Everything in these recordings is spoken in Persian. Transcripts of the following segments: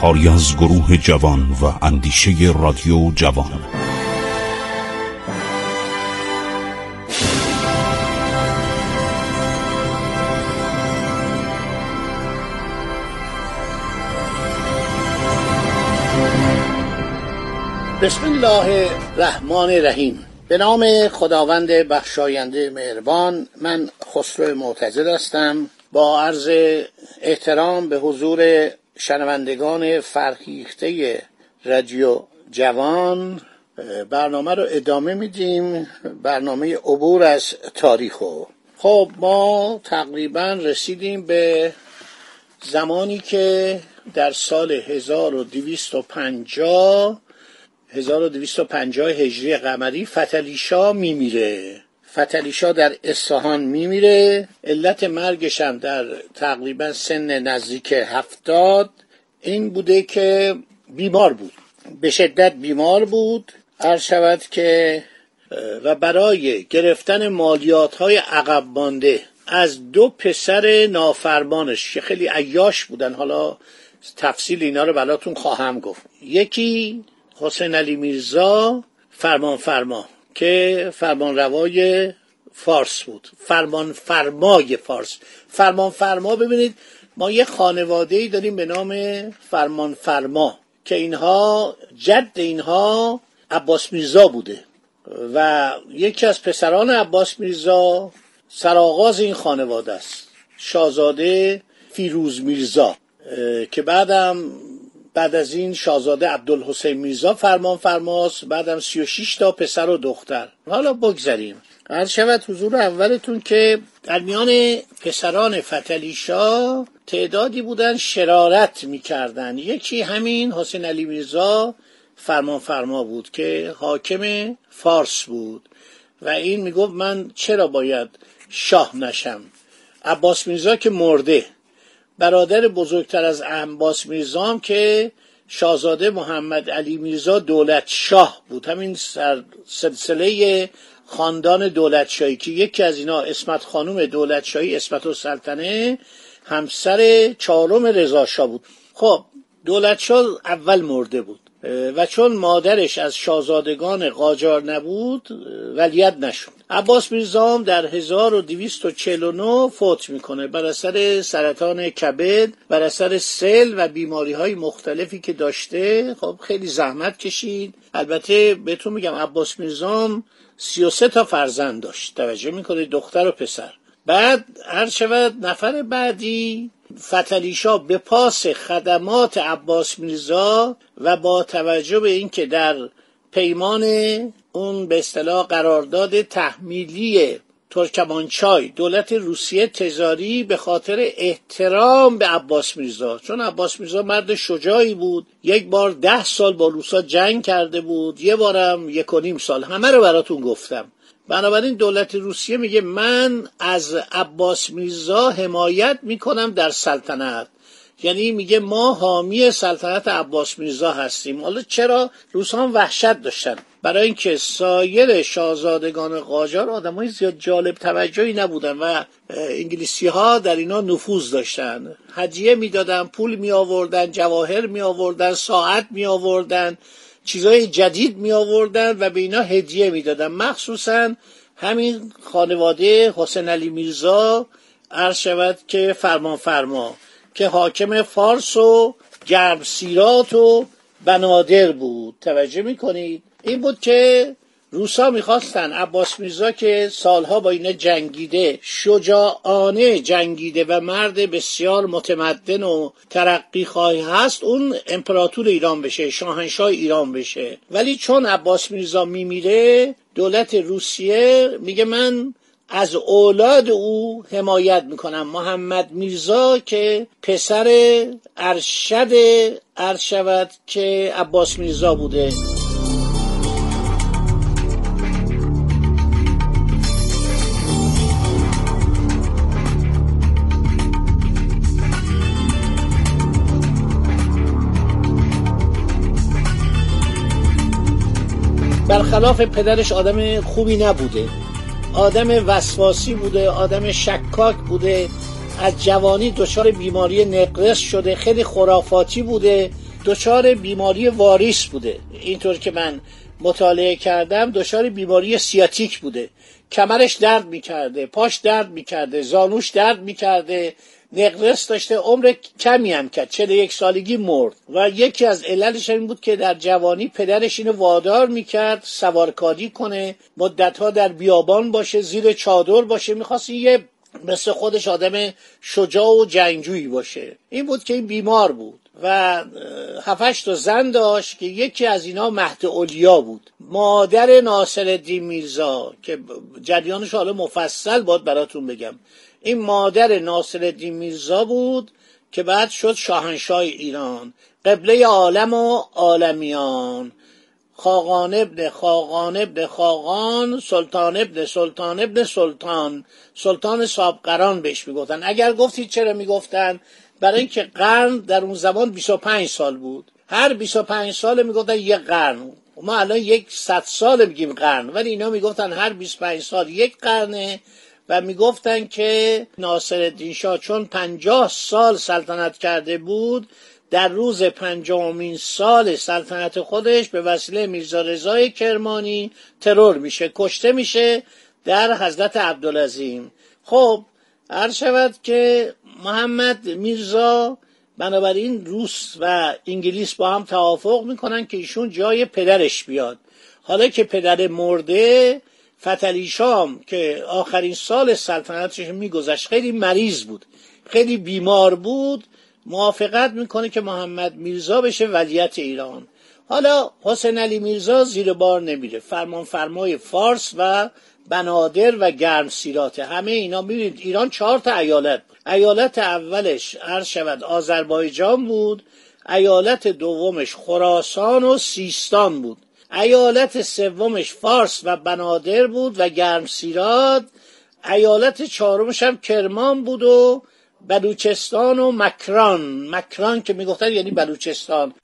کاری از گروه جوان و اندیشه رادیو جوان. بسم الله الرحمن الرحیم. به نام خداوند بخشاینده مهربان من خسرو معتزد هستم. با عرض احترام به حضور شنوندگان فرهیخته رادیو جوان برنامه رو ادامه میدیم برنامه عبور از تاریخو خب ما تقریبا رسیدیم به زمانی که در سال 1250 1250 هجری قمری فتلیشا میمیره. فتلیشا در اصفهان میمیره. علت مرگش هم در تقریبا سن نزدیک هفتاد این بوده که بیمار بود. به شدت بیمار بود. عرض شود که و برای گرفتن مالیات های عقب مانده از دو پسر نافرمانش که خیلی عیاش بودن حالا تفصیل اینا رو براتون خواهم گفت. یکی حسین علی میرزا فرمان فرما. که فرمان روای فارس بود. فرمان فرمای فارس. فرمان فرما ببینید ما یه خانواده ای داریم به نام فرمان فرما که اینها جد اینها عباس میرزا بوده. و یکی از پسران عباس میرزا سرآغاز این خانواده است. شاهزاده فیروز میرزا که بعدم بعد از این شاهزاده عبدالحسین میرزا فرمان فرماست بعدم 36 تا پسر و دختر. حالا بگذریم. عرض شود حضور اولتون که در میان پسران فتلیشا تعدادی بودن شرارت می‌کردن. یکی همین حسین علی میرزا فرمان فرما بود که حاکم فارس بود و این می‌گفت من چرا باید شاه نشم؟ عباس میرزا که مرده. برادر بزرگتر از عباس میرزا که شاهزاده محمد علی میرزا دولت شاه بود. همین سلسله خاندان دولت شاهی که یکی از اینا اسمت خانوم دولت شاهی اسمت و سلطنه همسر چهارم رضا شاه بود. خب دولت شاه اول مرده بود. و چون مادرش از شاهزادگان قاجار نبود ولیت نشد. عباس میرزام در 1249 فوت می‌کنه. بر اثر سرطان کبد بر اثر سل و بیماری های مختلفی که داشته خب خیلی زحمت کشید. البته بهتون میگم عباس میرزام 33 تا فرزند داشت. توجه می‌کنه دختر و پسر. بعد هر شود نفر بعدی فتلیشا به پاس خدمات عباس میرزا و با توجه به اینکه در پیمان اون به اصطلاح قرارداد تحمیلی ترکمانچای دولت روسیه تزاری به خاطر احترام به عباس میرزا. چون عباس میرزا مرد شجاعی بود یک بار ده سال با روسا جنگ کرده بود. یه بارم یک و نیم سال. همه رو براتون گفتم. بنابراین دولت روسیه میگه من از عباس میرزا حمایت می‌کنم در سلطنت. یعنی میگه ما حامی سلطنت عباس میرزا هستیم. حالا چرا روسان وحشت داشتن؟ برای اینکه سایر شاهزادگان قاجار آدمای زیاد جالب توجهی نبودن و انگلیسی ها در اینا نفوذ داشتن. هدیه می‌دادن پول می آوردن جواهر می آوردن ساعت می آوردن چیزای جدید می آوردن و به اینا هدیه می‌دادن. مخصوصا همین خانواده حسین علی میرزا عرض شود که فرمان فرما. که حاکم فارس و گرم سیرات و بنادر بود. توجه می‌کنید؟ این بود که روسا می‌خواستن عباس میرزا که سالها با اینا جنگیده شجاعانه جنگیده و مرد بسیار متمدن و ترقی خواهی هست اون امپراتور ایران بشه شاهنشاه ایران بشه. ولی چون عباس میرزا میمیره دولت روسیه میگه من از اولاد او حمایت می‌کنم. محمد میرزا که پسر ارشد عرض که عباس میرزا بوده. برخلاف پدرش آدم خوبی نبوده. آدم وسواسی بوده آدم شکاک بوده از جوانی دچار بیماری نقرس شده خیلی خرافاتی بوده دچار بیماری واریس بوده. اینطور که من مطالعه کردم دچار بیماری سیاتیک بوده. کمرش درد می‌کرده پاش درد می‌کرده زانوش درد می‌کرده. نقرس داشته عمر کمی هم کرد چه یک سالگی مرد. و یکی از عللش این بود که در جوانی پدرش اینو وادار می‌کرد سوارکاری کنه مدتها در بیابان باشه زیر چادر باشه می‌خواست یه مثل خودش آدم شجاع و جنگجویی باشه. این بود که این بیمار بود. و هفتش تا زن داشت که یکی از اینا مهد اولیا بود. مادر ناصر میرزا که جریانش حالا مفصل باد براتون بگم. این مادر ناصر میرزا بود که بعد شد شاهنشاه ایران. قبله عالم و عالمیان. خاقان ابن خاقان ابن خاقان سلطان ابن سلطان ابن سلطان. سلطان سابقران بهش می‌گفتن. اگر گفتید چرا می‌گفتن؟ برای اینکه قرن در اون زمان 25 سال بود. هر 25 سال می‌گفتن یک قرن. ما الان یک صد سال میگیم قرن. ولی اینا می‌گفتن هر 25 سال یک قرنه. و می‌گفتن که ناصر الدین شاه چون پنجاه سال سلطنت کرده بود در روز پنجمین سال سلطنت خودش به وسیله میرزا رضای کرمانی ترور میشه کشته میشه در حضرت عبدالعظیم. خب هر شود که محمد میرزا بنابراین روس و انگلیس با هم توافق می‌کنن که ایشون جای پدرش بیاد. حالا که پدر مرده فتلی شام که آخرین سال سلطنتش میگذشت خیلی مریض بود خیلی بیمار بود موافقت می‌کنه که محمد میرزا بشه ولیت ایران. حالا حسین علی میرزا زیر بار نمیره. فرمان فرمای فارس و بنادر و گرم سیراته همه اینا می‌بینید. ایران چهار تا ایالت ایالت اولش عرض شود آذربایجان بود ایالت دومش خراسان و سیستان بود. ایالت سومش فارس و بنادر بود و گرم سیرات ایالت چهارمش هم کرمان بود و بلوچستان و مکران. مکران که می‌گفتن یعنی بلوچستان.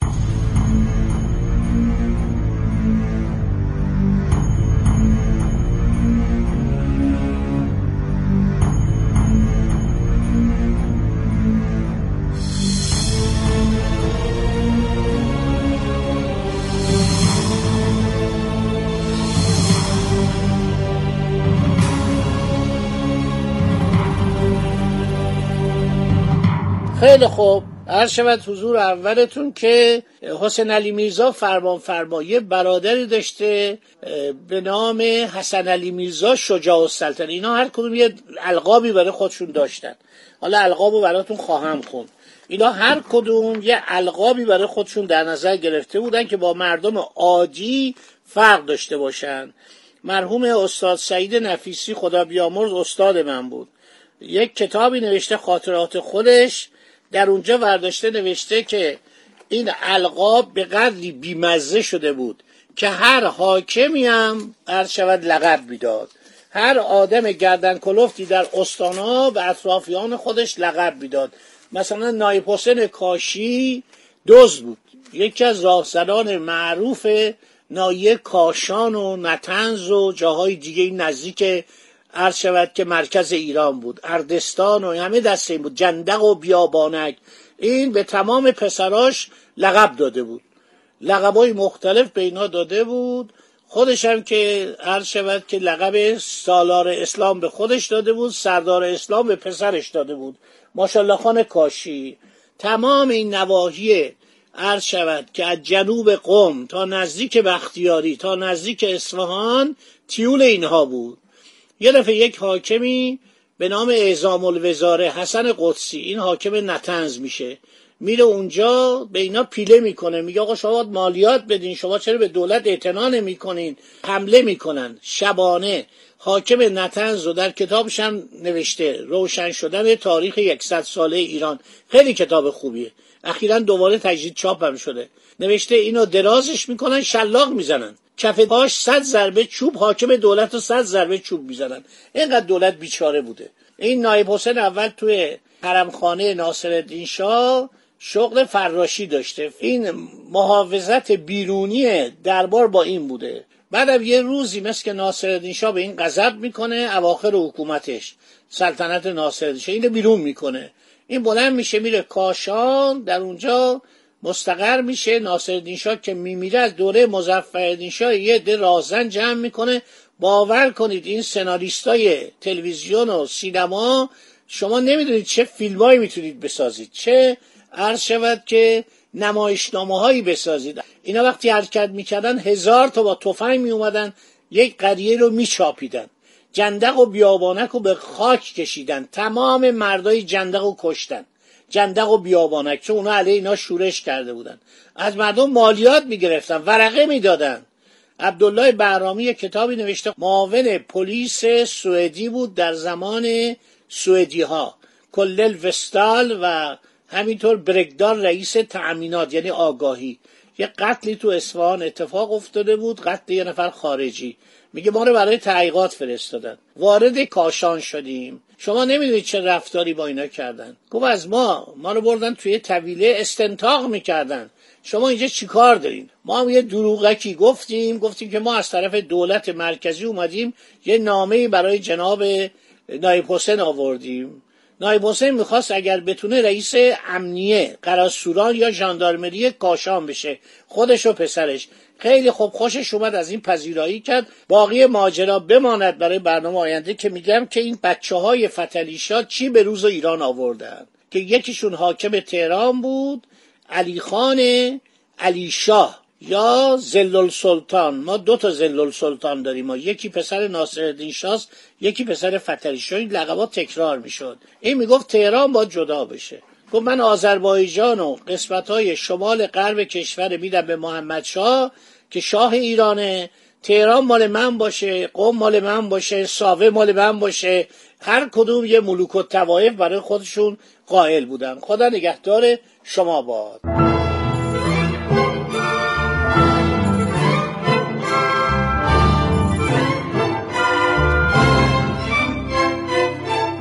خیلی خوب. هر شود حضور اولتون که حسین علی میرزا فرمان فرمایه برادری داشته به نام حسن علی میرزا شجاع السلطنه. اینا هر کدوم یه القابی برای خودشون داشتن. حالا القابو براتون خواهم خوند. اینا هر کدوم یه القابی برای خودشون در نظر گرفته بودن که با مردم عادی فرق داشته باشن. مرحوم استاد سعید نفیسی خدا بیامرز استاد من بود. یک کتابی نوشته خاطرات خودش. در اونجا ورداشته نوشته که این القاب به قدری بیمزه شده بود که هر حاکمی هم عرض شود لقب می‌داد. هر آدم گردن کلفتی در استانا به اطرافیان خودش لقب می‌داد. مثلا نایب کاشی دوز بود. یکی از راهزنان معروف نایه کاشان و نتنز و جاهای دیگه نزدیک عرض شود که مرکز ایران بود اردستان و همه دست این بود جندق و بیابانک. این به تمام پسراش لقب داده بود. لقبای مختلف به اینا داده بود. خودش هم که عرض شود که لقب سالار اسلام به خودش داده بود سردار اسلام به پسرش داده بود. ماشالله خان کاشی. تمام این نواحی عرض شود که از جنوب قم تا نزدیک بختیاری تا نزدیک اصفهان تیول اینها بود. یه دفعه یک حاکمی به نام اعزام الوزاره حسن قدسی این حاکم نتنز میشه میره اونجا به اینا پیله می‌کنه میگه آقا شما مالیات بدین شما چرا به دولت اعتنا نمی‌کنین؟ حمله می‌کنن. شبانه حاکم نتنز رو در کتابش هم نوشته روشن شدن تاریخ یکصد ساله ایران. خیلی کتاب خوبیه. اخیرا دوباره تجدید چاپ هم شده. نوشته اینو درازش می‌کنن شلاق می‌زنن. کف پاش صد ضربه چوب حاکم دولت رو صد ضربه چوب می‌زنن. اینقدر دولت بیچاره بوده. این نایب حسین اول توی حرمخانه ناصر الدین شاه شغل فراشی داشته. این محافظت بیرونی دربار با این بوده. بعدم یه روزی مثل که ناصرالدین شاه به این غضب می‌کنه اواخر حکومتش سلطنت ناصرالدین شاه اینو بیرون می‌کنه. این بلند میشه میره کاشان در اونجا مستقر میشه. ناصرالدین شاه که میمیره از دوره مظفرالدین شاه یه ده رازن جمع می‌کنه. باور کنید این سناریستای تلویزیون و سینما شما نمی‌دونید چه فیلمایی می‌تونید بسازید. چه عرض شود که نمایشنامه هایی بسازید. اینا وقتی حرکت می‌کردن هزار تا با تفنگ میومدن یک قریه رو میچاپیدن. جندق و بیابانک رو به خاک کشیدن. تمام مردای جندق رو کشتن. جندق و بیابانک چون اونا علیه اینا شورش کرده بودن. از مردم مالیات می‌گرفتن ورقه می‌دادن. عبدالله بهرامی کتابی نوشته معاون پلیس سوئدی بود در زمان سوئدی ها کلل وستال و همینطور برگدار رئیس تأمینات یعنی آگاهی. یه قتلی تو اصفهان اتفاق افتاده بود قتل یه نفر خارجی. میگه ما رو برای تحقیقات فرستادن. وارد کاشان شدیم. شما نمی‌دونید چه رفتاری با اینا کردن. گفت از ما ما رو بردن توی طویله استنتاق می‌کردن. شما اینجا چیکار دارین؟ ما هم یه دروغکی گفتیم. گفتیم که ما از طرف دولت مرکزی اومدیم یه نامه برای جناب نایب حسین آوردیم. نایب حسین می‌خواست اگر بتونه رئیس امنیه قراسوران یا ژاندارمری کاشان بشه خودش و پسرش. خیلی خوب خوشش اومد از این پذیرایی کرد. باقی ماجرا بماند برای برنامه آینده که میگم که این بچه های فتلیشا چی به روز ایران آوردن. که یکیشون حاکم تهران بود علی خان علی شاه. یا زلل سلطان ما دو تا زلل سلطان داریم. ما یکی پسر ناصرالدین شاست یکی پسر فتری شاه. این لقبات تکرار می‌شد. این می‌گفت تهران با جدا بشه. گفت من آذربایجان و قسمت های شمال غرب کشور میدم به محمد شاه که شاه ایرانه. تهران مال من باشه قوم مال من باشه ساوه مال من باشه. هر کدوم یه ملوک و توایف برای خودشون قائل بودن. خدا نگهدار شما باد.